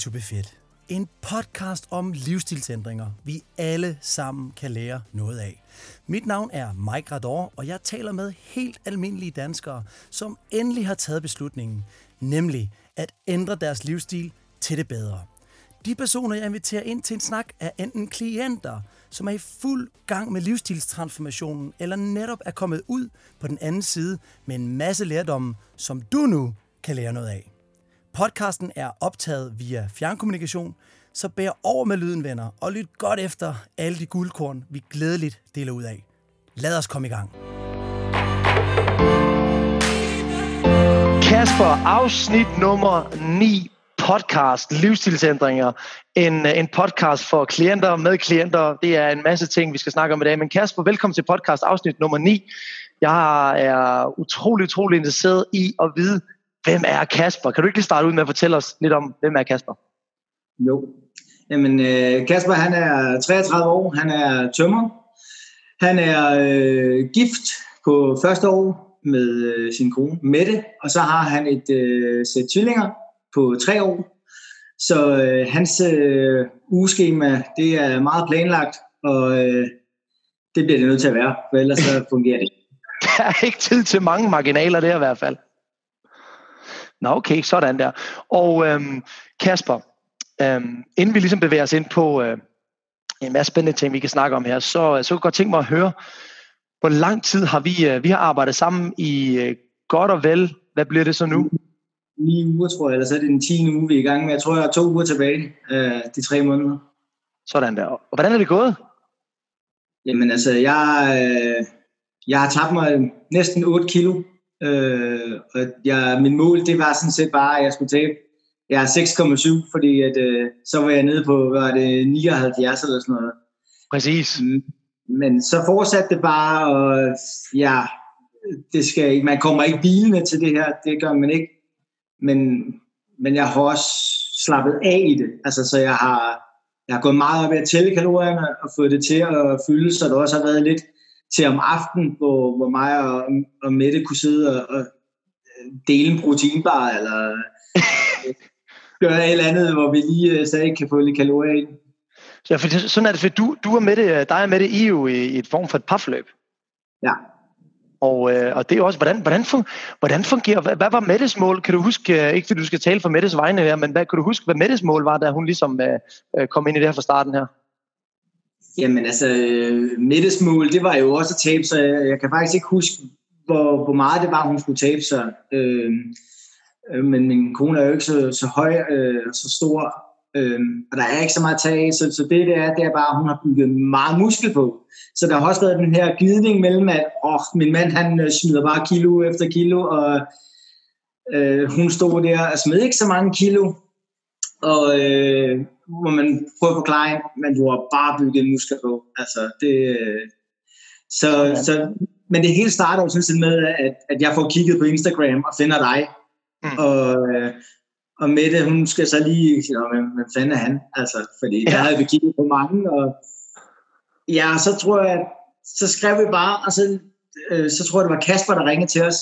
to be fit. En podcast om livsstilsændringer, vi alle sammen kan lære noget af. Mit navn er Mike Rador, og jeg taler med helt almindelige danskere, som endelig har taget beslutningen, nemlig at ændre deres livsstil til det bedre. De personer, jeg inviterer ind til en snak, er enten klienter, som er i fuld gang med livsstilstransformationen, eller netop er kommet ud på den anden side med en masse lærdomme, som du nu kan lære noget af. Podcasten er optaget via fjernkommunikation, så bær over med lyden, venner, og lyt godt efter alle de guldkorn, vi glædeligt deler ud af. Lad os komme i gang. Kasper, afsnit nummer 9, podcast, livsstilsændringer. En, øh, en podcast for klienter, med klienter. Det er en masse ting, vi skal snakke om i dag. Men Kasper, velkommen til podcast afsnit nummer 9. Jeg er utrolig, utrolig interesseret i at vide, hvem er Kasper? Kan du ikke lige starte ud med at fortælle os lidt om, hvem er Kasper? Jo. Jamen, øh, Kasper han er 33 år, han er tømmer. Han er øh, gift på første år med øh, sin kone Mette, og så har han et øh, sæt tvillinger på tre år. Så øh, hans øh, ugeskema, det er meget planlagt, og øh, det bliver det nødt til at være, for ellers så fungerer det. Der er ikke tid til mange marginaler der i hvert fald. Nå okay, sådan der. Og øhm, Kasper, øhm, inden vi ligesom bevæger os ind på øh, en masse spændende ting, vi kan snakke om her, så, så kunne jeg godt tænke mig at høre, hvor lang tid har vi, øh, vi har arbejdet sammen i øh, godt og vel, hvad bliver det så nu? 9 uger, tror jeg, eller så er det den 10. uge, vi er i gang med. Jeg tror, jeg har to uger tilbage, øh, de tre måneder. Sådan der. Og hvordan er det gået? Jamen altså, jeg, øh, jeg har tabt mig næsten 8 kilo Øh, og jeg, min mål, det var sådan set bare, at jeg skulle tabe jeg er 6,7, fordi at, øh, så var jeg nede på, hvad var det, 79 eller sådan noget. Præcis. Mm. Men så fortsatte det bare, og ja, det skal ikke, man kommer ikke bilende til det her, det gør man ikke. Men, men jeg har også slappet af i det. Altså, så jeg har, jeg har gået meget op i at tælle kalorierne og fået det til at fylde, så det også har været lidt til om aftenen, hvor, hvor mig og, og Mette kunne sidde og, og dele en proteinbar, eller gøre et eller andet, hvor vi lige uh, stadig kan få lidt kalorier ind. Så for, sådan er det, for du, du er med det, dig og med det, I jo i, i et form for et parforløb. Ja. Og, øh, og det er også, hvordan, hvordan, fun, hvordan fungerer, hvad, hvad var Mettes mål? Kan du huske, øh, ikke fordi du skal tale for Mettes vegne her, men hvad, kan du huske, hvad Mettes mål var, da hun ligesom øh, øh kom ind i det her fra starten her? Jamen altså, Mettes mål, det var jo også at tabe sig. Jeg kan faktisk ikke huske, hvor, hvor meget det var, hun skulle tabe sig. Øhm, øh, men min kone er jo ikke så, så høj øh, så stor, øh, og der er ikke så meget tag så, så det, det er, det er bare, at hun har bygget meget muskel på. Så der har også været den her glidning mellem, at åh, min mand han øh, smider bare kilo efter kilo, og øh, hun stod der og smed ikke så mange kilo, og øh, hvor man prøver at forklare, men du har bare bygget muskler på. Altså, det, så, så, men det hele starter jo sådan set med, at, at jeg får kigget på Instagram og finder dig. Mm. Og, øh, og Mette, hun skal så lige sige, hvem, hvem fanden er han? Altså, fordi ja. der havde vi kigget på mange, og ja, så tror jeg, så skrev vi bare, og så, øh, så tror jeg, det var Kasper, der ringede til os.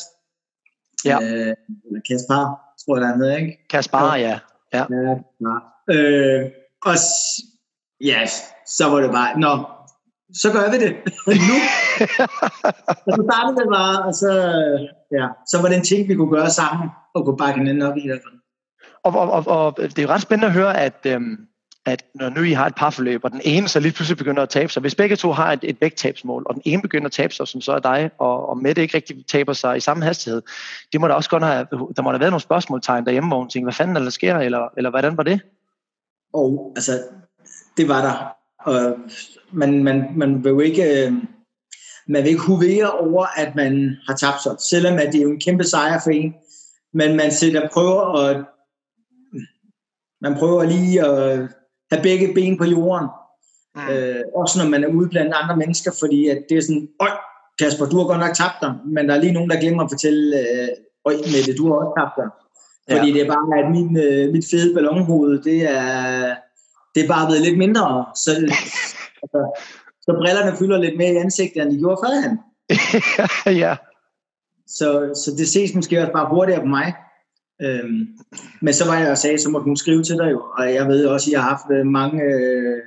Ja. Øh, eller Kasper, tror jeg, der er med, ikke? Kasper, ja. Ja. ja, ja. Øh, og ja, så var det bare, nå, så gør vi det nu. og så startede det bare, og så, ja, så var det en ting, vi kunne gøre sammen, og kunne bakke hinanden op i hvert fald. Og, og, og, og det er jo ret spændende at høre, at, øhm, at når nu I har et parforløb, og den ene så lige pludselig begynder at tabe sig, hvis begge to har et, et vægttabsmål, og den ene begynder at tabe sig, som så er dig, og, og Mette ikke rigtig taber sig i samme hastighed, det må der også godt have, der må der have været nogle spørgsmålstegn derhjemme, hvor hun tænker, hvad fanden er der sker, eller, eller hvordan var det? Og altså, det var der. Og man, man, man vil jo ikke, øh, man vil ikke hovere over, at man har tabt sig, selvom at det er jo en kæmpe sejr for en. Men man sætter prøver at man prøver lige at have begge ben på jorden. Mm. Øh, også når man er ude blandt andre mennesker, fordi at det er sådan, øj, Kasper, du har godt nok tabt dig, men der er lige nogen, der glemmer at fortælle, øh, øj, Mette, du har også tabt dig. Fordi ja. det er bare, at min, øh, mit fede ballonhoved, det er, det er bare blevet lidt mindre. Så, altså, så brillerne fylder lidt mere i ansigtet, end de gjorde førhen. ja. Så, så det ses måske også bare hurtigere på mig. Øhm, men så var jeg og sagde, så måtte hun skrive til dig jo, og jeg ved også, at jeg har haft øh, mange øh,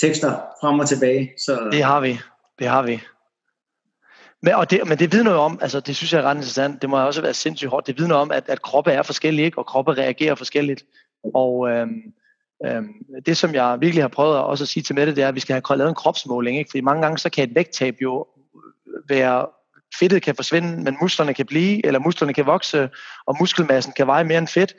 tekster frem og tilbage. Så... Det har vi, det har vi. Men, og det, men det vidner jo om, altså det synes jeg er ret interessant, det må også være sindssygt hårdt, det vidner om, at, at kroppe er forskellige, ikke? og kroppe reagerer forskelligt. Og øhm, øhm, det, som jeg virkelig har prøvet at også at sige til Mette, det er, at vi skal have lavet en kropsmåling, ikke? fordi mange gange så kan et vægttab jo være, fedtet kan forsvinde, men musklerne kan blive, eller musklerne kan vokse, og muskelmassen kan veje mere end fedt.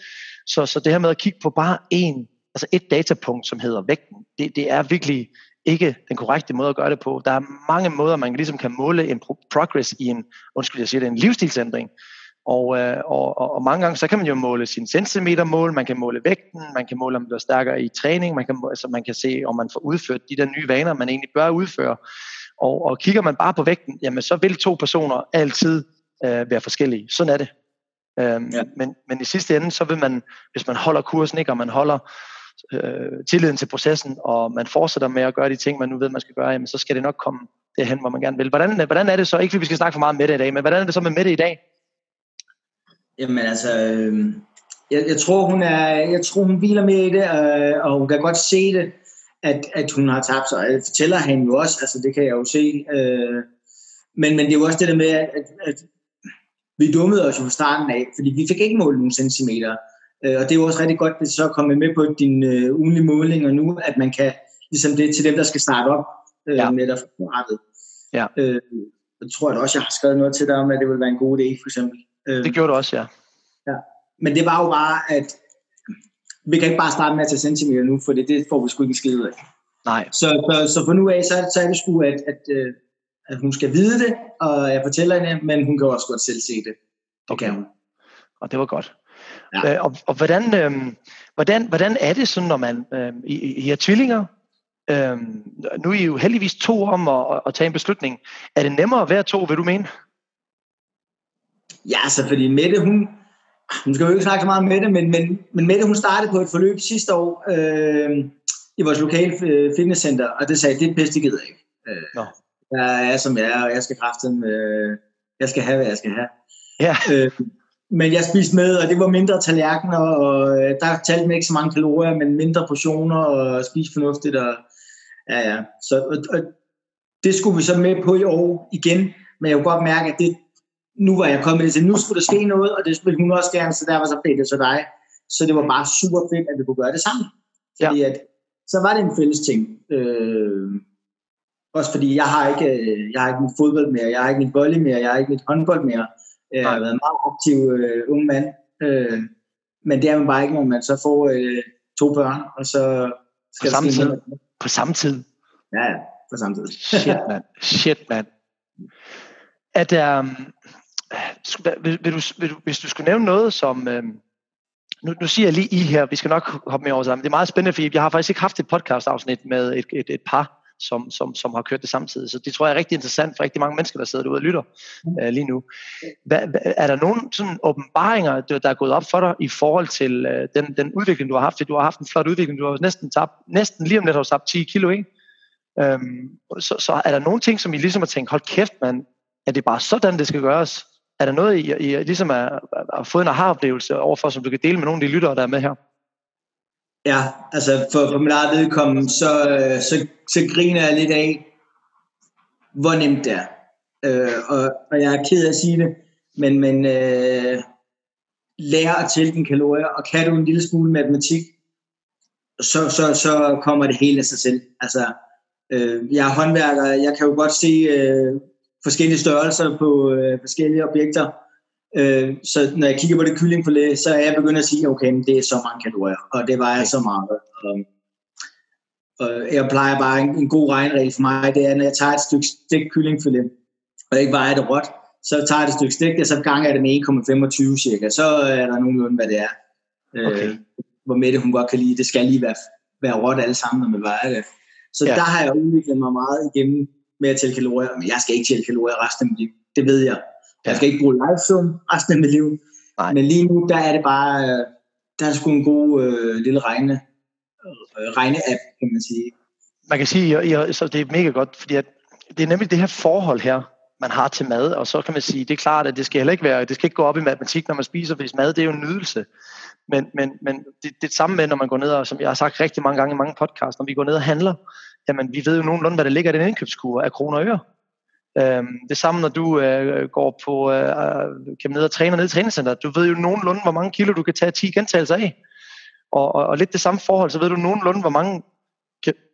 Så, så det her med at kigge på bare en, altså et datapunkt, som hedder vægten, det, det er virkelig ikke den korrekte måde at gøre det på. Der er mange måder, man ligesom kan måle en progress i en, undskyld, jeg siger det, en livsstilsændring. Og, øh, og, og, og mange gange, så kan man jo måle sin centimetermål, man kan måle vægten, man kan måle, om man er stærkere i træning, man kan, altså man kan se, om man får udført de der nye vaner, man egentlig bør udføre. Og, og kigger man bare på vægten, jamen så vil to personer altid øh, være forskellige. Sådan er det. Øhm, ja. men, men i sidste ende, så vil man, hvis man holder kursen, ikke, og man holder øh, tilliden til processen, og man fortsætter med at gøre de ting, man nu ved, man skal gøre, jamen, så skal det nok komme derhen, hvor man gerne vil. Hvordan, øh, hvordan er det så, ikke fordi vi skal snakke for meget med det i dag, men hvordan er det så med Mette i dag? Jamen altså, øh, jeg, jeg, tror, hun er, jeg tror, hun hviler med i det, øh, og hun kan godt se det, at, at hun har tabt sig. Det fortæller han jo også, altså det kan jeg jo se. Øh, men, men det er jo også det der med, at, at, at vi dummede os jo fra starten af, fordi vi fik ikke målt nogle centimeter. Øh, og det er jo også rigtig godt, at så kommer med på din øh, ugenlige målinger nu, at man kan, ligesom det til dem, der skal starte op øh, ja. med at få rettet. Ja. Øh, jeg tror jeg også, jeg har skrevet noget til dig om, at det vil være en god idé, for eksempel. Øh, det gjorde du også, ja. ja. Men det var jo bare, at vi kan ikke bare starte med at tage centimeter nu, for det, det får vi sgu ikke skide af. Nej. Så, så, så for nu af, så, så er det sgu, at, at, øh, at hun skal vide det, og jeg fortæller hende, men hun kan også godt selv se det. Det okay. kan hun. Og det var godt. Ja. Øh, og, og hvordan, øh, hvordan, hvordan er det sådan, når man øh, I, I er tvillinger? Øh, nu er I jo heldigvis to om at, at tage en beslutning. Er det nemmere at være to, vil du mene? Ja, altså fordi Mette, hun, nu skal vi jo ikke snakke så meget om Mette, men, men, men Mette, hun startede på et forløb sidste år øh, i vores lokale øh, fitnesscenter, og det sagde, det pisse, det gider jeg ikke. Øh, Nå. Jeg er, som jeg er, og jeg skal kræfte øh, jeg skal have, hvad jeg skal have. Ja. Øh, men jeg spiste med, og det var mindre tallerkener, og øh, der talte man ikke så mange kalorier, men mindre portioner, og spise fornuftigt, og ja, ja. Så, og, og det skulle vi så med på i år igen, men jeg kunne godt mærke, at det, nu var jeg kommet til, nu skulle der ske noget, og det ville hun også gerne, så der var så fedt så dig. Så det var bare super fedt, at vi kunne gøre det sammen. Fordi ja. at, så var det en fælles ting. Øh, også fordi jeg har ikke, øh, jeg har ikke mit fodbold mere, jeg har ikke mit volley mere, jeg har ikke mit håndbold mere. Jeg har været en meget aktiv øh, ung mand. Øh, men det er man bare ikke, når man så får øh, to børn, og så skal på samme tid. På samme tid? Ja, ja, på samme tid. Shit, mand. Shit, mand. At, um, vil, vil, du, vil du, hvis du skulle nævne noget, som... Um, nu, nu siger jeg lige I her, vi skal nok hoppe med over sammen. Det er meget spændende, fordi jeg har faktisk ikke haft et podcast-afsnit med et, et, et par, som, som, som har kørt det samtidig. Så det tror jeg er rigtig interessant for rigtig mange mennesker, der sidder derude og lytter uh, lige nu. Hva, er der nogle sådan åbenbaringer, der, er gået op for dig i forhold til uh, den, den udvikling, du har haft? Du har haft en flot udvikling, du har næsten tabt, næsten lige om lidt har tabt 10 kilo, ikke? Um, så, så er der nogle ting, som I ligesom har tænkt, hold kæft, man, er det bare sådan, det skal gøres? Er der noget, I, I ligesom har fået en aha-oplevelse overfor, som du kan dele med nogle af de lyttere, der er med her? Ja, altså for, for mit eget vedkommende, så, øh, så, så griner jeg lidt af, hvor nemt det er. Øh, og, og jeg er ked af at sige det, men, men øh, lære at tælle dine kalorier, og kan du en lille smule matematik, så, så, så kommer det hele af sig selv. Altså, øh, jeg er håndværker, jeg kan jo godt se øh, forskellige størrelser på øh, forskellige objekter, Øh, så når jeg kigger på det kyllingfilet, så er jeg begyndt at sige, okay, det er så mange kalorier, og det vejer så meget. Og, og jeg plejer bare en, en god regnregel for mig, det er, når jeg tager et stykke stik kyllingfilet, og ikke vejer det råt, så tager jeg et stykke stik, og så ganger jeg det med 1,25 cirka. Så er der nogenlunde, hvad det er. Øh, okay. Øh, hvor Mette hun godt kan lide, det skal lige være, være råt alle sammen, når man vejer det. Så ja. der har jeg udviklet mig meget igennem med at tælle kalorier, men jeg skal ikke tælle kalorier resten af mit liv. Det ved jeg. Jeg skal ikke bruge livesum resten af mit liv. Nej. Men lige nu, der er det bare, øh, der er sgu en god øh, lille regne, øh, regne-app, kan man sige. Man kan sige, at så det er mega godt, fordi at det er nemlig det her forhold her man har til mad, og så kan man sige, det er klart, at det skal heller ikke være, det skal ikke gå op i matematik, når man spiser, hvis mad det er jo en nydelse. Men, men, men det, det er det samme med, når man går ned, og som jeg har sagt rigtig mange gange i mange podcasts, når vi går ned og handler, jamen vi ved jo nogenlunde, hvad der ligger i den indkøbskur af kroner og øre. Øhm, det samme, når du øh, går på, øh, kan ned og træner ned i træningscenteret. Du ved jo nogenlunde, hvor mange kilo du kan tage 10 gentagelser af. Og, og, og lidt det samme forhold, så ved du nogenlunde, hvor mange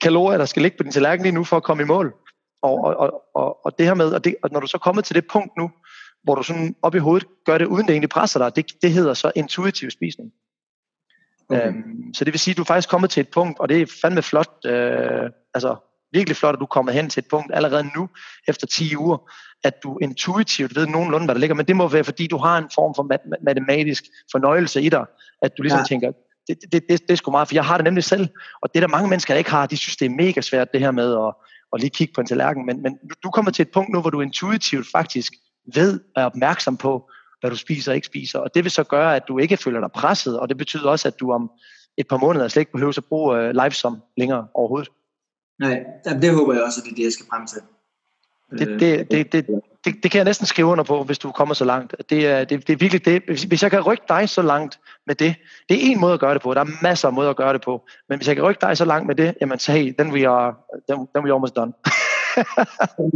kalorier, der skal ligge på din tallerken lige nu for at komme i mål. Og, og, og, og, det her med, og, det, og når du så kommer til det punkt nu, hvor du sådan op i hovedet gør det, uden det egentlig presser dig, det, det hedder så intuitiv spisning. Okay. Øhm, så det vil sige, at du er faktisk kommet til et punkt, og det er fandme flot, øh, altså virkelig flot, at du er kommet hen til et punkt allerede nu, efter 10 uger, at du intuitivt ved nogenlunde, hvad der ligger, men det må være, fordi du har en form for mat- matematisk fornøjelse i dig, at du ligesom ja. tænker, det, det, det, det er sgu meget, for jeg har det nemlig selv, og det der mange mennesker, ikke har, de synes, det er mega svært, det her med at, at lige kigge på en tallerken, men, men du kommer til et punkt nu, hvor du intuitivt faktisk ved og er opmærksom på, hvad du spiser og ikke spiser, og det vil så gøre, at du ikke føler dig presset, og det betyder også, at du om et par måneder slet ikke behøver at bruge uh, livesom længere overhovedet. Nej, det håber jeg også, at det er det, jeg skal frem til. Det, det, det, det, det, det kan jeg næsten skrive under på, hvis du kommer så langt. Det er, det, det er virkelig det. Hvis jeg kan rykke dig så langt med det, det er en måde at gøre det på. Der er masser af måder at gøre det på. Men hvis jeg kan rykke dig så langt med det, jamen så hey, then we are, then, then we almost done.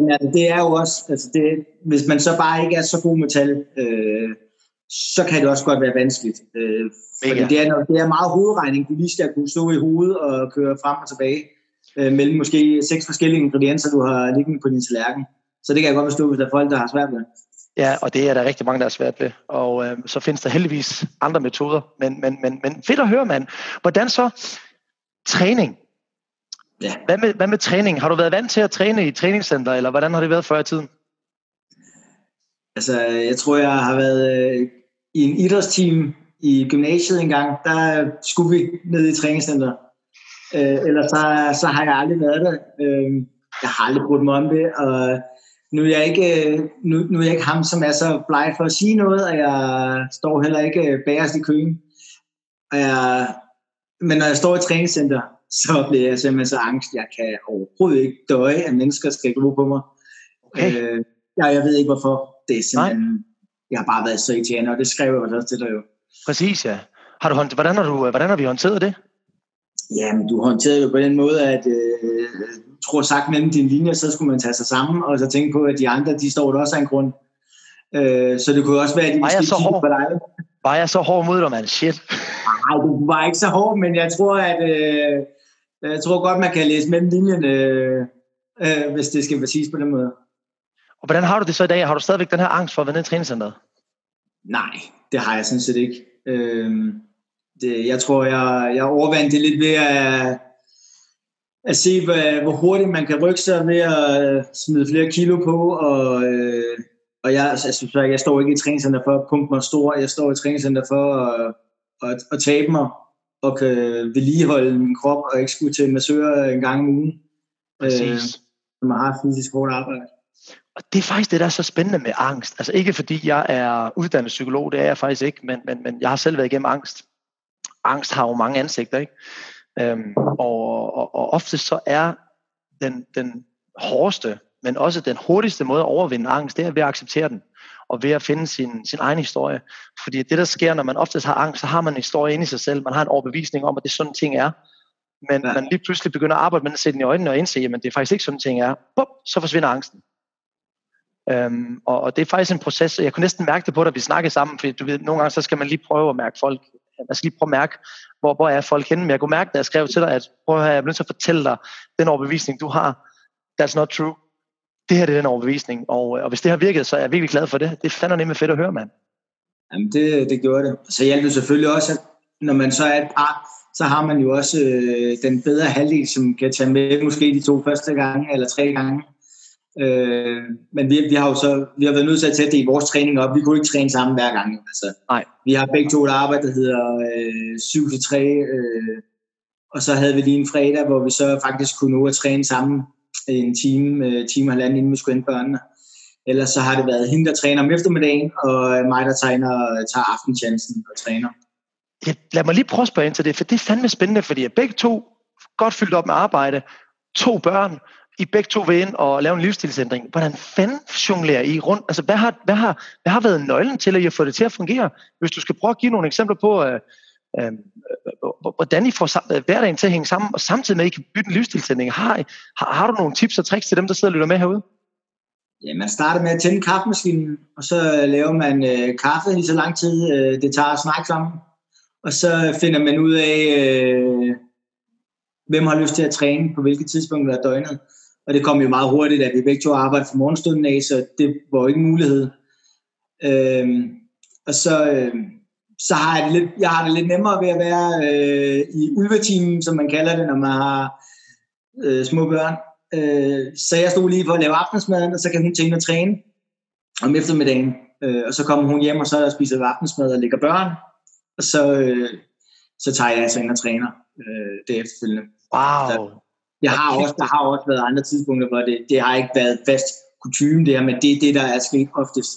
ja, det er jo også, altså det, hvis man så bare ikke er så god med tal, øh, så kan det også godt være vanskeligt. Øh, fordi det er, det er meget hovedregning, du lige skal kunne stå i hovedet og køre frem og tilbage øh, mellem måske seks forskellige ingredienser, du har liggende på din tallerken. Så det kan jeg godt forstå, hvis der er folk, der har svært ved. Ja, og det er der rigtig mange, der er svært ved. Og øh, så findes der heldigvis andre metoder. Men, men, men, men fedt at høre, mand. Hvordan så træning? Ja. Hvad, med, hvad med træning? Har du været vant til at træne i træningscenter, eller hvordan har det været før i tiden? Altså, jeg tror, jeg har været øh, i en idrætsteam i gymnasiet engang. Der skulle vi ned i træningscenter. Øh, ellers så, så har jeg aldrig været der. Øh, jeg har aldrig brugt mig om det, og nu er jeg ikke, nu, nu er jeg ikke ham, som er så bleg for at sige noget, og jeg står heller ikke bagerst i køen. Og jeg, men når jeg står i træningscenter, så bliver jeg simpelthen så angst. Jeg kan overhovedet ikke døje, at mennesker skal gå på mig. Okay. Øh, ja, jeg ved ikke hvorfor. Det er simpelthen, Nej. jeg har bare været så irriterende, og det skrev jeg også til dig jo. Præcis, ja. Har du, hvordan, har du, hvordan har vi håndteret det? Jamen, du håndterede det på den måde, at øh, tror sagt mellem dine linjer, så skulle man tage sig sammen, og så tænke på, at de andre, de står der også af en grund. Øh, så det kunne også være, at de var så hård? på dig. Var jeg så hård mod dig, man? Shit. Nej, du var ikke så hård, men jeg tror, at øh, jeg tror godt, man kan læse mellem linjerne, øh, øh, hvis det skal være siges på den måde. Og hvordan har du det så i dag? Har du stadigvæk den her angst for at være nede i træningscenteret? Nej, det har jeg sådan set ikke. Øh, det, jeg tror, jeg, jeg overvandt det lidt ved at, at se, hvad, hvor hurtigt man kan rykke sig ved at smide flere kilo på. Og, øh, og jeg, altså, jeg står ikke i træningscenter for at pumpe mig stor. Jeg står i træningscenter for at, at, at tabe mig og kan vedligeholde min krop og ikke skulle til massør en gang om ugen. Præcis. Øh, som har fysisk hårdt arbejde. Og det er faktisk det, der er så spændende med angst. Altså ikke fordi jeg er uddannet psykolog, det er jeg faktisk ikke, men, men, men jeg har selv været igennem angst angst har jo mange ansigter, ikke? Øhm, og, og, og ofte så er den, den hårdeste, men også den hurtigste måde at overvinde angst, det er ved at acceptere den, og ved at finde sin, sin egen historie. Fordi det, der sker, når man oftest har angst, så har man en historie inde i sig selv, man har en overbevisning om, at det er sådan ting er, men ja. man lige pludselig begynder at arbejde med den, sætte den i øjnene og indse, at det er faktisk ikke sådan ting er, Bum, så forsvinder angsten. Øhm, og, og det er faktisk en proces, og jeg kunne næsten mærke det på dig, vi snakkede sammen, fordi du ved, nogle gange så skal man lige prøve at mærke folk man skal lige prøve at mærke, hvor, hvor er folk henne. Men jeg kunne mærke, da jeg skrev til dig, at prøv at have, jeg er nødt til at fortælle dig, den overbevisning, du har, that's not true. Det her det er den overbevisning, og, øh, og hvis det har virket, så er jeg virkelig glad for det. Det er fandme nemlig fedt at høre, mand. Jamen, det, det gjorde det. Så hjalp det selvfølgelig også, at når man så er et par, så har man jo også øh, den bedre halvdel, som kan tage med måske de to første gange eller tre gange. Øh, men vi, vi har jo så vi har været nødt til at tage det i vores træning op. Vi kunne ikke træne sammen hver gang. Altså, Nej. Vi har begge to et arbejde, der hedder øh, 7-3, øh, og så havde vi lige en fredag, hvor vi så faktisk kunne nå at træne sammen en time, øh, time og halvanden, inden vi skulle hente børnene. Ellers så har det været hende, der træner om eftermiddagen, og mig, der træner, tager aftenchancen og træner. Ja, lad mig lige prøve at spørge ind til det, for det er fandme spændende, fordi begge to godt fyldt op med arbejde, to børn, i begge to vil ind og lave en livsstilsændring. Hvordan fanden jonglerer I rundt? Altså, hvad har, hvad, har, hvad har været nøglen til, at I har fået det til at fungere? Hvis du skal prøve at give nogle eksempler på, øh, øh, hvordan I får øh, hverdagen til at hænge sammen, og samtidig med, at I kan bytte en livsstilsændring. Har, har, har du nogle tips og tricks til dem, der sidder og lytter med herude? Ja, man starter med at tænde kaffemaskinen, og så øh, laver man øh, kaffe i så lang tid, øh, det tager at snakke sammen. Og så finder man ud af, øh, hvem har lyst til at træne på hvilke tidspunkter af døgnet. Og det kom jo meget hurtigt, at vi begge to arbejdede for morgenstunden af, så det var jo ikke en mulighed. Øh, og så, øh, så har jeg, det lidt, jeg har det lidt nemmere ved at være øh, i ulvetimen, som man kalder det, når man har øh, små børn. Øh, så jeg stod lige for at lave aftensmaden, og så kan hun tænke at træne om eftermiddagen. Øh, og så kommer hun hjem, og så spiser vi aftensmad og lægger børn. Og så, øh, så tager jeg altså ind og træner øh, det efterfølgende. Wow. Så jeg har også, der har også været andre tidspunkter, hvor det, det har ikke været fast kutume der, men det er det, der er sket oftest.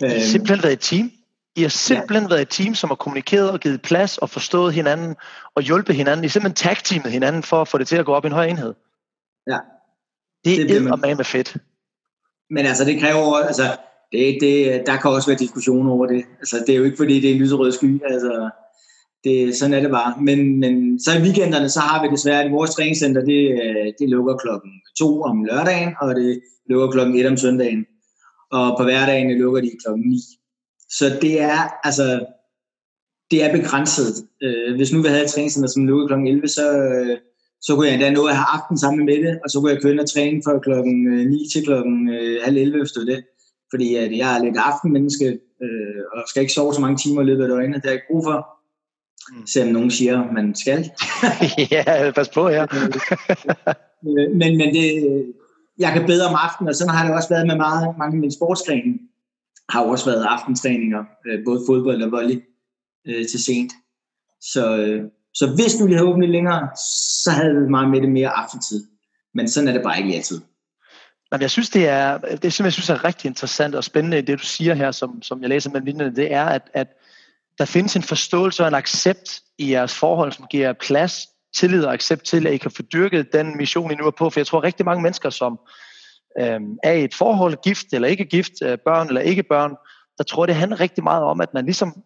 Det har simpelthen været et team. I har simpelthen ja. været et team, som har kommunikeret og givet plads og forstået hinanden og hjulpet hinanden. I simpelthen tag-teamet hinanden for at få det til at gå op i en høj enhed. Ja. Det er det man... med fedt. Men altså, det kræver altså, det, det, der kan også være diskussioner over det. Altså, det er jo ikke, fordi det er en lyserød sky. Altså, det, sådan er det bare. Men, men så i weekenderne, så har vi desværre, at vores træningscenter, det, øh, det lukker klokken 2 om lørdagen, og det lukker klokken 1 om søndagen. Og på hverdagen det lukker de klokken 9. Så det er, altså, det er begrænset. Øh, hvis nu vi havde et træningscenter, som lukkede klokken 11, så, så kunne jeg endda nå at have aften sammen med det, og så kunne jeg køre ind og træne fra klokken øh, 9 til klokken halv 11 hvis det. Fordi at jeg er lidt aftenmenneske, og skal ikke sove så mange timer i løbet af døgnet. Det har jeg ikke brug for. Mm. Selvom nogen siger, man skal. ja, pas på, ja. Øh, men, men det, jeg kan bedre om aftenen, og sådan har det også været med meget, mange af mine sportsgrene har også været aftentræninger, øh, både fodbold og volley, øh, til sent. Så, så hvis du ville have åbnet længere, så havde vi meget med det mere aftentid. Men sådan er det bare ikke altid. Jamen, jeg synes, det er, det som jeg synes er rigtig interessant og spændende, det du siger her, som, som jeg læser med linjerne, det er, at, at der findes en forståelse og en accept i jeres forhold, som giver plads, tillid og accept til, at I kan få dyrket den mission, I nu er på. For jeg tror rigtig mange mennesker, som, øh, er i et forhold, gift eller ikke gift, øh, børn eller ikke børn, der tror det handler rigtig meget om, at man ligesom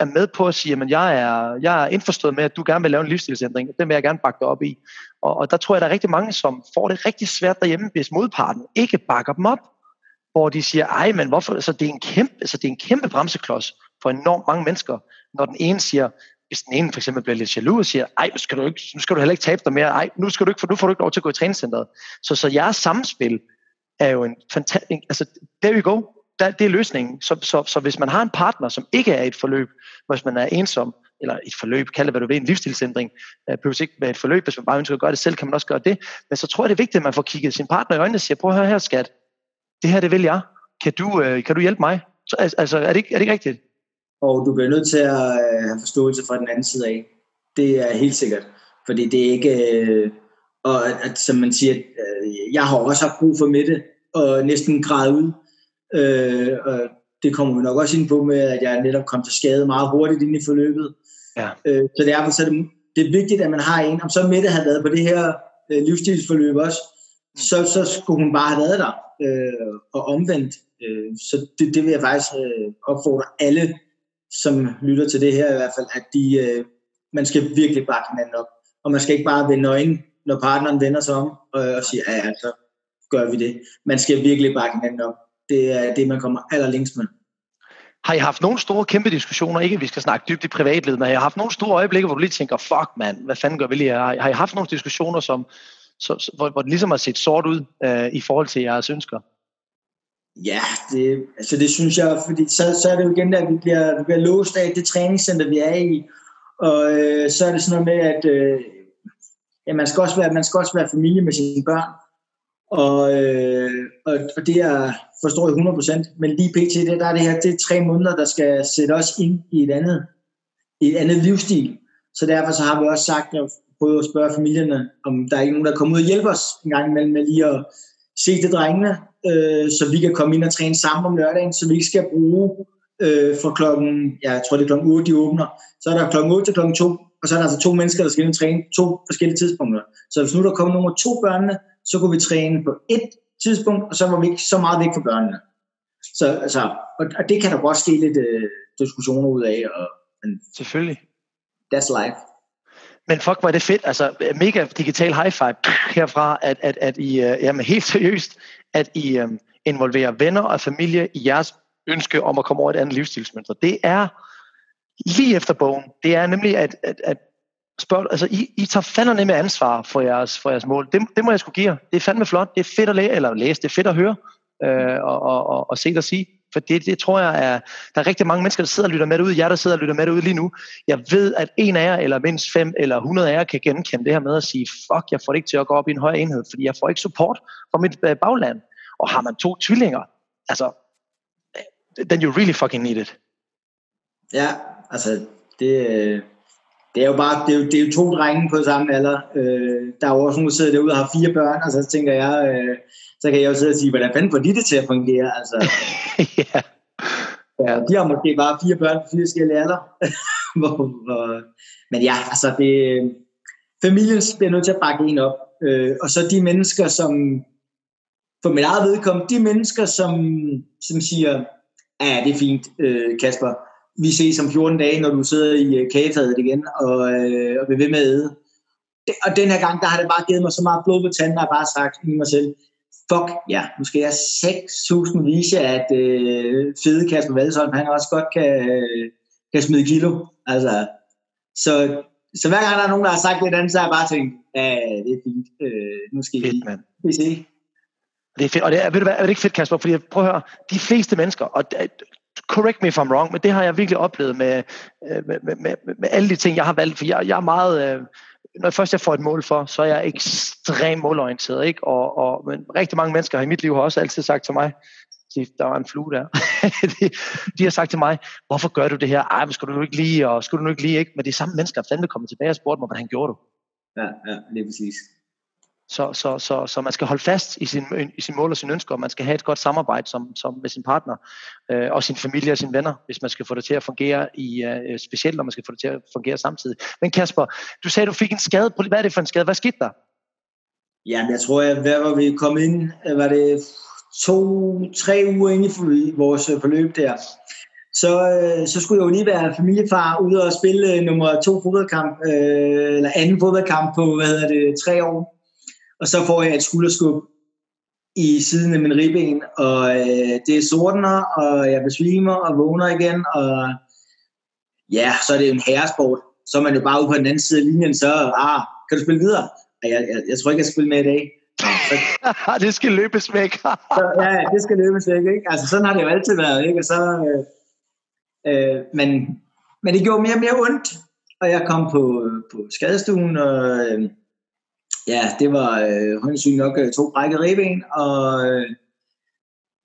er med på at sige, at jeg er, jeg er indforstået med, at du gerne vil lave en livsstilsændring. og Den vil jeg gerne bakke dig op i. Og, og der tror jeg, der er rigtig mange, som får det rigtig svært derhjemme, hvis modparten ikke bakker dem op. Hvor de siger, ej, men hvorfor? Så det er en kæmpe, altså det er en kæmpe bremseklods for enormt mange mennesker, når den ene siger, hvis den ene for eksempel bliver lidt jaloux og siger, ej, nu skal du, ikke, nu skal du heller ikke tabe dig mere, ej, nu, skal du ikke, for nu får du ikke lov til at gå i træningscenteret. Så, så jeres samspil er jo en fantastisk, altså there you go, der, det er løsningen. Så, så, så hvis man har en partner, som ikke er et forløb, hvis man er ensom, eller et forløb, kald det hvad du vil, en livsstilsændring, det behøver ikke være et forløb, hvis man bare ønsker at gøre det selv, kan man også gøre det. Men så tror jeg, det er vigtigt, at man får kigget sin partner i øjnene og siger, prøv at høre her, skat, det her, det vil jeg. Kan du, øh, kan du hjælpe mig? Så, altså, er det, ikke, er det ikke rigtigt? Og du bliver nødt til at øh, have forståelse fra den anden side af. Det er helt sikkert. Fordi det er ikke... Øh, og at, som man siger, øh, jeg har også haft brug for Mette, og næsten græde ud. Øh, og det kommer vi nok også ind på med, at jeg netop kom til skade meget hurtigt ind i forløbet. Ja. Øh, så derfor så er det, det er vigtigt, at man har en. Om så Mette havde været på det her øh, livsstilsforløb også. Så, så skulle hun bare have været der. Øh, og omvendt. Øh, så det, det vil jeg faktisk øh, opfordre alle, som lytter til det her i hvert fald, at de, øh, man skal virkelig bakke hinanden op. Og man skal ikke bare vende øjnene, når partneren vender sig om og, og siger, ja, altså, gør vi det. Man skal virkelig bakke hinanden op. Det er det, man kommer allerlængst med. Har I haft nogle store kæmpe diskussioner, ikke at vi skal snakke dybt i privatlivet, men har I haft nogle store øjeblikke, hvor du lige tænker, fuck mand, hvad fanden gør vi lige her? Har I haft nogle diskussioner, som, så, hvor, hvor det ligesom har set sort ud øh, i forhold til jeres ønsker? Ja, det, altså det synes jeg, fordi så, så er det jo igen, at vi bliver, vi bliver låst af det træningscenter, vi er i. Og øh, så er det sådan noget med, at øh, ja, man, skal også være, man skal også være familie med sine børn. Og, øh, og, og det er, forstår jeg 100%, men lige pt. Det, der er det her, det er tre måneder, der skal sætte os ind i et andet, i et andet livsstil. Så derfor så har vi også sagt, at prøve at spørge familierne, om der er ikke nogen, der kommer ud og hjælper os en gang imellem med lige at se til drengene, øh, så vi kan komme ind og træne sammen om lørdagen, så vi ikke skal bruge øh, fra klokken, ja, jeg tror det er klokken 8, de åbner, så er der klokken 8 til klokken 2, og så er der altså to mennesker, der skal ind og træne to forskellige tidspunkter. Så hvis nu der kommer af to børnene, så kunne vi træne på et tidspunkt, og så var vi ikke så meget væk fra børnene. Så, altså, og, og det kan der godt ske lidt øh, diskussioner ud af. Og, men Selvfølgelig. That's life. Men fuck, var det fedt. Altså, mega digital high five herfra, at, at, at I, uh, jamen helt seriøst, at I um, involverer venner og familie i jeres ønske om at komme over et andet livsstilsmønster. Det er lige efter bogen. Det er nemlig, at, at, at spørg, altså, I, I tager fandme med ansvar for jeres, for jeres mål. Det, det må jeg skulle give jer. Det er fandme flot. Det er fedt at læse, eller læse, det er fedt at høre øh, og, og, og, og se dig sige. For det, det tror jeg er, der er rigtig mange mennesker, der sidder og lytter med det ud. Jeg, der sidder og lytter med det ud lige nu. Jeg ved, at en af jer, eller mindst fem, eller 100 af jer, kan genkende det her med at sige, fuck, jeg får det ikke til at gå op i en høj enhed, fordi jeg får ikke support fra mit øh, bagland. Og har man to tvillinger, altså, øh, then you really fucking need it. Ja, altså, det, det er jo bare, det er jo, det er jo to drenge på samme alder. Øh, der er jo også nogen, der sidder derude og har fire børn, og så tænker jeg, øh, så kan jeg jo sidde og sige, hvordan fanden får de det til at fungere? Altså, ja. ja. De har måske bare fire børn på fire forskellige alder. hvor, hvor, men ja, altså det, familien bliver nødt til at bakke en op. Øh, og så de mennesker, som, for mit eget vedkommende, de mennesker, som, som siger, ja, det er fint, øh, Kasper, vi ses om 14 dage, når du sidder i øh, kagefadet igen, og, øh, og vil ved med at æde. Og den her gang, der har det bare givet mig så meget blod på tanden, at jeg bare sagt i mig selv, fuck ja, nu skal jeg 6.000 vise, at øh, fede Kasper Valsholm, han også godt kan, kan smide kilo. Altså, så, så hver gang der er nogen, der har sagt det andet, så har jeg bare tænkt, ja, det er fint, øh, nu skal Fedt, mand. vi se. Det er fedt. Og det er, ved du hvad, er det ikke fedt, Kasper? Fordi prøv at høre, de fleste mennesker, og correct me if I'm wrong, men det har jeg virkelig oplevet med, med, med, med, med alle de ting, jeg har valgt. For jeg, jeg er meget, når først jeg får et mål for, så er jeg ekstremt målorienteret. Ikke? Og, og, men rigtig mange mennesker i mit liv har også altid sagt til mig, der var en flue der. de, de har sagt til mig, hvorfor gør du det her? Ej, men skulle du ikke lige, og skulle du nu ikke lige, ikke? Men de samme mennesker er fandme kommet tilbage og spurgte mig, hvordan gjorde du? Ja, ja, lige præcis. Så, så, så, så man skal holde fast i sin, i sin mål og sin ønsker, og man skal have et godt samarbejde som, som med sin partner, øh, og sin familie og sine venner, hvis man skal få det til at fungere, i, øh, specielt når man skal få det til at fungere samtidig. Men Kasper, du sagde, du fik en skade. Hvad er det for en skade? Hvad skete der? Ja, jeg tror, at hvad var vi kom ind? Øh, var det to-tre uger inde i vores øh, forløb der? Så, øh, så skulle jeg jo lige være familiefar ude og spille øh, nummer to fodboldkamp, øh, eller anden fodboldkamp på, hvad hedder det, tre år og så får jeg et skulderskub i siden af min ribben, og øh, det er sortener, og jeg besvimer og vågner igen, og ja, så er det en herresport. Så er man jo bare ude på den anden side af linjen, så ah, kan du spille videre? Jeg, jeg, jeg tror ikke, jeg skal spille med i dag. Så, det skal løbes væk. så, ja, det skal løbes væk. Ikke? Altså, sådan har det jo altid været. Ikke? Og så, øh, øh, men, men det gjorde mere og mere ondt, og jeg kom på, på skadestuen, og øh, ja, det var øh, nok øh, to brækket ribben, og øh,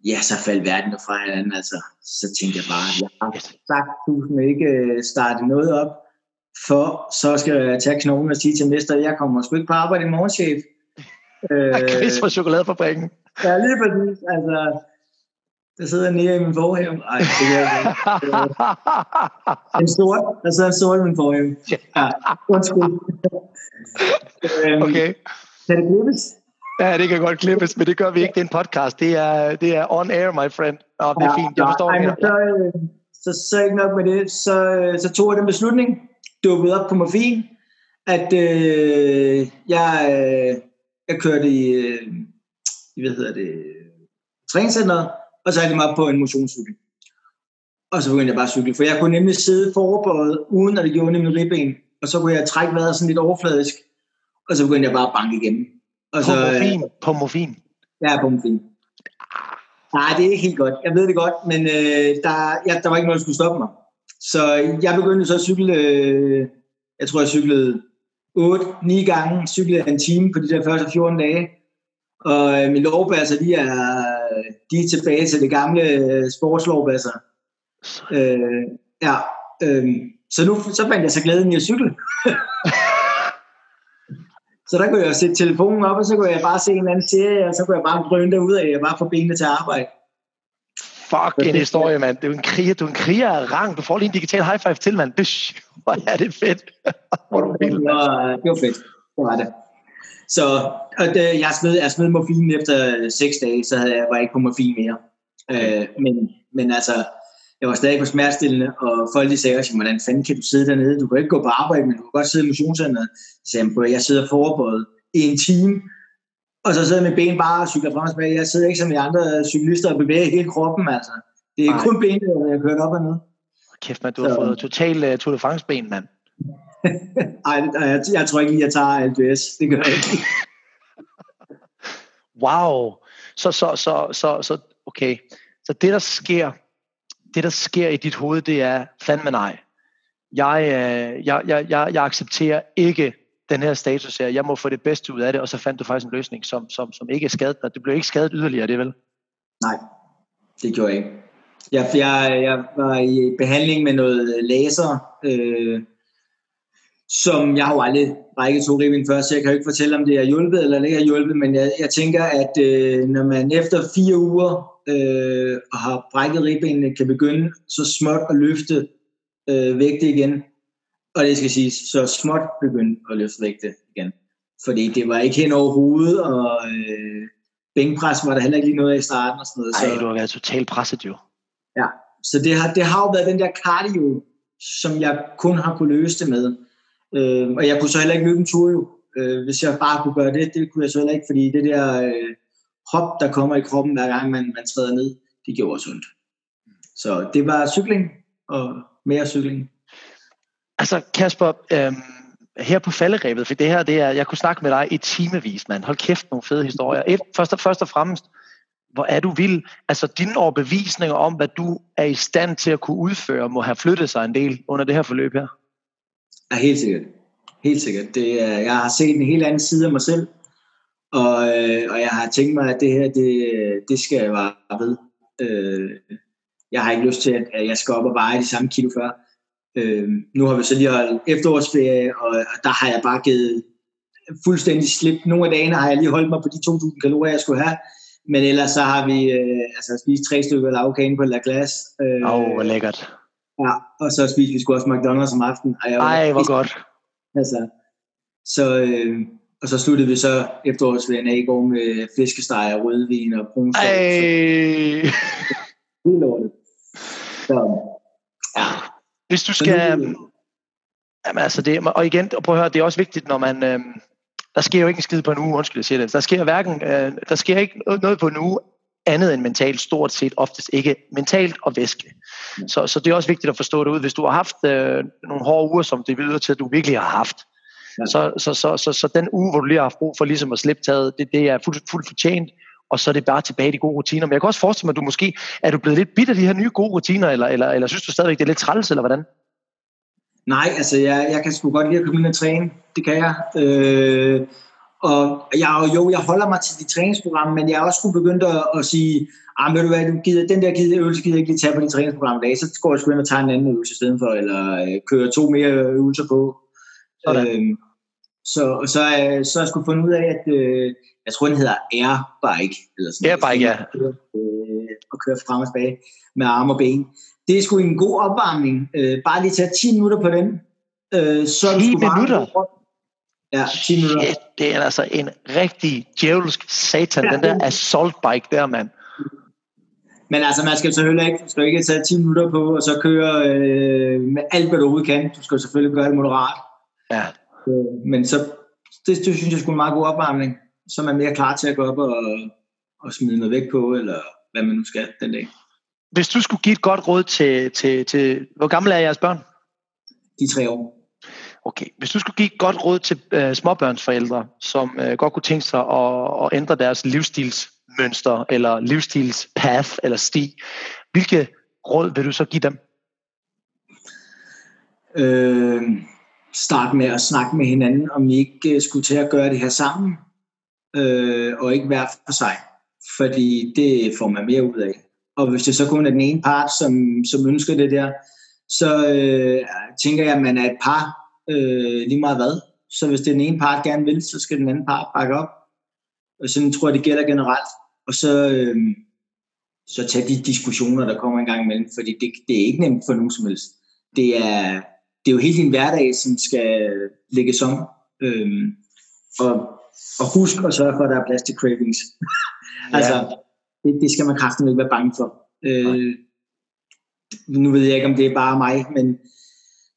ja, så faldt verden fra hinanden. Altså, så tænkte jeg bare, jeg har sagt, du ikke øh, starte noget op, for så skal jeg tage knoglen og sige til mester, jeg kommer sgu ikke på arbejde i morgen, chef. Øh, Chris fra chokoladefabrikken. Ja, lige præcis. Altså, der sidder nede i min forhæv. Ej, det er en sort. Der sidder en sort i min forhæv. Ja, undskyld. Øhm, okay. Kan det klippes? Ja, det kan godt klippes, men det gør vi ikke. Det er en podcast. Det er, det er on air, my friend. Og det er ja, fint. Jeg forstår ja, det. Så, øh, så, så ikke nok med det. Så, øh, så tog jeg den beslutning, dukkede op på morfin, at øh, jeg, øh, jeg kørte i, øh, hvad hedder det, træningscenteret, og så havde jeg mig op på en motionscykel. Og så begyndte jeg bare at cykle, for jeg kunne nemlig sidde foroverbøjet, uden at det gjorde nemlig ribben, og så kunne jeg trække vejret sådan lidt overfladisk, og så begyndte jeg bare at banke igennem. Og på så, morfin? På morfin? Ja, på morfin. Nej, det er ikke helt godt. Jeg ved det godt, men øh, der, ja, der var ikke noget, der skulle stoppe mig. Så jeg begyndte så at cykle, øh, jeg tror, jeg cyklede 8-9 gange, cyklede en time på de der første 14 dage. Og øh, mine lovbasser, de er, de er tilbage til det gamle øh, sportslovbasser. Øh, ja, øh, så nu så fandt jeg så glæden i at cykle. så der kunne jeg sætte telefonen op, og så kunne jeg bare se en eller anden serie, og så kunne jeg bare grønne derud af, og bare få benene til at arbejde. Fuck en historie, mand. Du er en kriger, du er en kriger af rang. Du får lige en digital high five til, mand. Hvor er det fedt. Hvor du det, var, det var fedt. Det var det. Så og det, jeg, smed, jeg smed morfinen efter seks dage, så havde jeg, var jeg ikke på morfin mere. Øh, men, men altså, jeg var stadig på smertestillende, og folk de sagde også, hvordan fanden kan du sidde dernede? Du kan ikke gå på arbejde, men du kan godt sidde i motionscenteret. Så sagde jeg, jeg sidder forberedt i en time, og så sidder mit ben bare og cykler frem og tilbage. Jeg sidder ikke som de andre cyklister og bevæger hele kroppen, altså. Det er Nej. kun benet, jeg kørt op og ned. Kæft, man, du har så. fået total uh, Tour de France-ben, mand. Ej, jeg, jeg tror ikke lige, jeg tager LBS. Det gør jeg ikke. wow. Så, så, så, så, så, okay. Så det, der sker, det, der sker i dit hoved, det er fandme nej. Jeg, øh, jeg, jeg, jeg, jeg accepterer ikke den her status her. Jeg må få det bedste ud af det, og så fandt du faktisk en løsning, som, som, som ikke er skadet dig. Det blev ikke skadet yderligere, det vel? Nej, det gjorde jeg ikke. Jeg, jeg, jeg var i behandling med noget laser, øh, som jeg har jo aldrig rækket to ribben før, så jeg kan jo ikke fortælle, om det er hjulpet eller ikke er hjulpet, men jeg, jeg tænker, at øh, når man efter fire uger øh, og har brækket ribbenene, kan begynde så småt at løfte øh, vægte igen, og det skal siges, så småt begynde at løfte vægte igen. Fordi det var ikke hen over hovedet, og øh, bænkpres var der heller ikke lige noget af i starten. Og sådan noget, Ej, så, du har været totalt presset jo. Ja, så det har, det har jo været den der cardio, som jeg kun har kunne løse det med. Øh, og jeg kunne så heller ikke løbe en tur jo. Øh, hvis jeg bare kunne gøre det, det kunne jeg så heller ikke, fordi det der øh, hop, der kommer i kroppen hver gang man, man træder ned, det gjorde også ondt. Så det var cykling, og mere cykling. Altså Kasper, øh, her på falderæbet, for det her, det er, jeg kunne snakke med dig i timevis, mand. Hold kæft, nogle fede historier. Et, først, og, først og fremmest, hvor er du vild. Altså dine overbevisninger om, hvad du er i stand til at kunne udføre, må have flyttet sig en del under det her forløb her. Ja, helt sikkert. Helt sikkert. Det, er, jeg har set en helt anden side af mig selv, og, øh, og jeg har tænkt mig, at det her, det, det skal jeg bare ved. Øh, jeg har ikke lyst til, at jeg skal op og veje de samme kilo før. Øh, nu har vi så lige holdt efterårsferie, og, og der har jeg bare givet fuldstændig slip. Nogle af dagene har jeg lige holdt mig på de 2.000 kalorier, jeg skulle have, men ellers så har vi øh, altså spist tre stykker lavkage på La Glace. Øh, Åh, oh, hvor lækkert. Ja, og så spiste vi sgu også McDonald's om aftenen. Ej, Ej hvor godt. Altså, så, øh, og så sluttede vi så efterårsferien af i går med flæskesteg og rødvin og brun Ej! Helt lortet. Så, ja. Hvis du skal... Jamen altså det, og igen, prøv at høre, det er også vigtigt, når man... Øh, der sker jo ikke en skid på en uge, undskyld, jeg siger det. Der sker hverken, øh, der sker ikke noget på en uge, andet end mentalt, stort set oftest ikke mentalt og væske. Så, så det er også vigtigt at forstå det ud. Hvis du har haft øh, nogle hårde uger, som det videre til, at du virkelig har haft, ja. så, så, så, så, så den uge, hvor du lige har haft brug for ligesom at slippe taget, det, det er fuldt, fuldt fortjent, og så er det bare tilbage i de gode rutiner. Men jeg kan også forestille mig, at du måske er du blevet lidt bitter af de her nye gode rutiner, eller, eller, eller synes du stadigvæk, det er lidt træls, eller hvordan? Nej, altså jeg, jeg kan sgu godt lide at komme ind og træne. Det kan jeg. Øh, og jeg, jo, jeg holder mig til de træningsprogrammer, men jeg er også skulle begyndt at, at sige, ah, ved du hvad, du gider, den der gider, øvelse gider jeg ikke lige tage på de træningsprogrammer i dag, så går jeg sgu ind og tager en anden øvelse i stedet for, eller øh, kører to mere øvelser på. Sådan. Øhm, så, og så, øh, så har jeg sgu fundet ud af, at øh, jeg tror, den hedder airbike. Eller sådan airbike, ja. Øh, og køre frem og tilbage med arme og ben. Det er sgu en god opvarmning. Øh, bare lige tage 10 minutter på den. Øh, så 10 minutter? Bare, Ja, 10 minutter. Shit, det er altså en rigtig djævelsk satan, ja, den der assault bike der, mand. Men altså, man skal selvfølgelig ikke, skal ikke tage 10 minutter på, og så køre øh, med alt, hvad du overhovedet kan. Du skal selvfølgelig gøre det moderat. Ja. Øh, men så, det, det synes jeg skulle en meget god opvarmning. Så er man mere klar til at gå op og, og smide noget væk på, eller hvad man nu skal den dag. Hvis du skulle give et godt råd til, til, til hvor gamle er jeres børn? De tre år. Okay, hvis du skulle give et godt råd til øh, småbørnsforældre, som øh, godt kunne tænke sig at, at ændre deres livsstilsmønster, eller livsstilspath, eller sti, hvilke råd vil du så give dem? Øh, start med at snakke med hinanden, om I ikke øh, skulle til at gøre det her sammen, øh, og ikke hver for sig. Fordi det får man mere ud af. Og hvis det så kun er den ene part, som, som ønsker det der, så øh, tænker jeg, at man er et par, øh, lige meget hvad. Så hvis det den ene part gerne vil, så skal den anden part bakke op. Og sådan tror jeg, det gælder generelt. Og så, øh, så tage de diskussioner, der kommer en gang imellem, fordi det, det er ikke nemt for nogen som helst. Det er, det er jo hele din hverdag, som skal lægges om. Øh, og og husk at sørge for, at der er plads til cravings. altså, det, det skal man kraftigt ikke være bange for. Øh, nu ved jeg ikke, om det er bare mig, men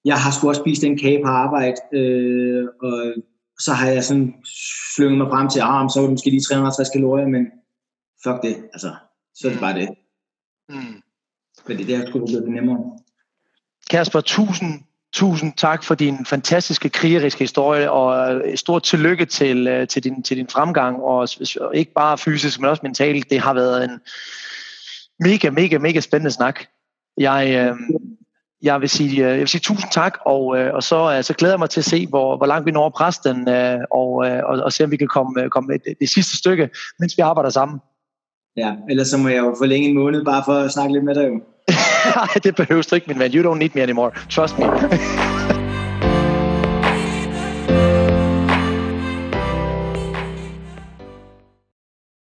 jeg har sgu også spist en kage på arbejde, øh, og så har jeg sådan slynget mig frem til, ah, så var det måske lige 350 kalorier, men fuck det, altså, så er det bare det. Mm. Men det er der, skulle blive det nemmere. Kasper, tusind, tusind tak for din fantastiske krigeriske historie, og stort tillykke til, øh, til, din, til din fremgang, og ikke bare fysisk, men også mentalt. Det har været en mega, mega, mega spændende snak. Jeg, øh, jeg vil sige, øh, jeg vil sige tusind tak, og, øh, og så, øh, så glæder jeg mig til at se, hvor, hvor langt vi når præsten, og, og, og se, om vi kan komme, komme det, det sidste stykke, mens vi arbejder sammen. Ja, ellers så må jeg jo forlænge en måned, bare for at snakke lidt med dig jo. Nej, det behøver du ikke, min ven. You don't need me anymore. Trust me.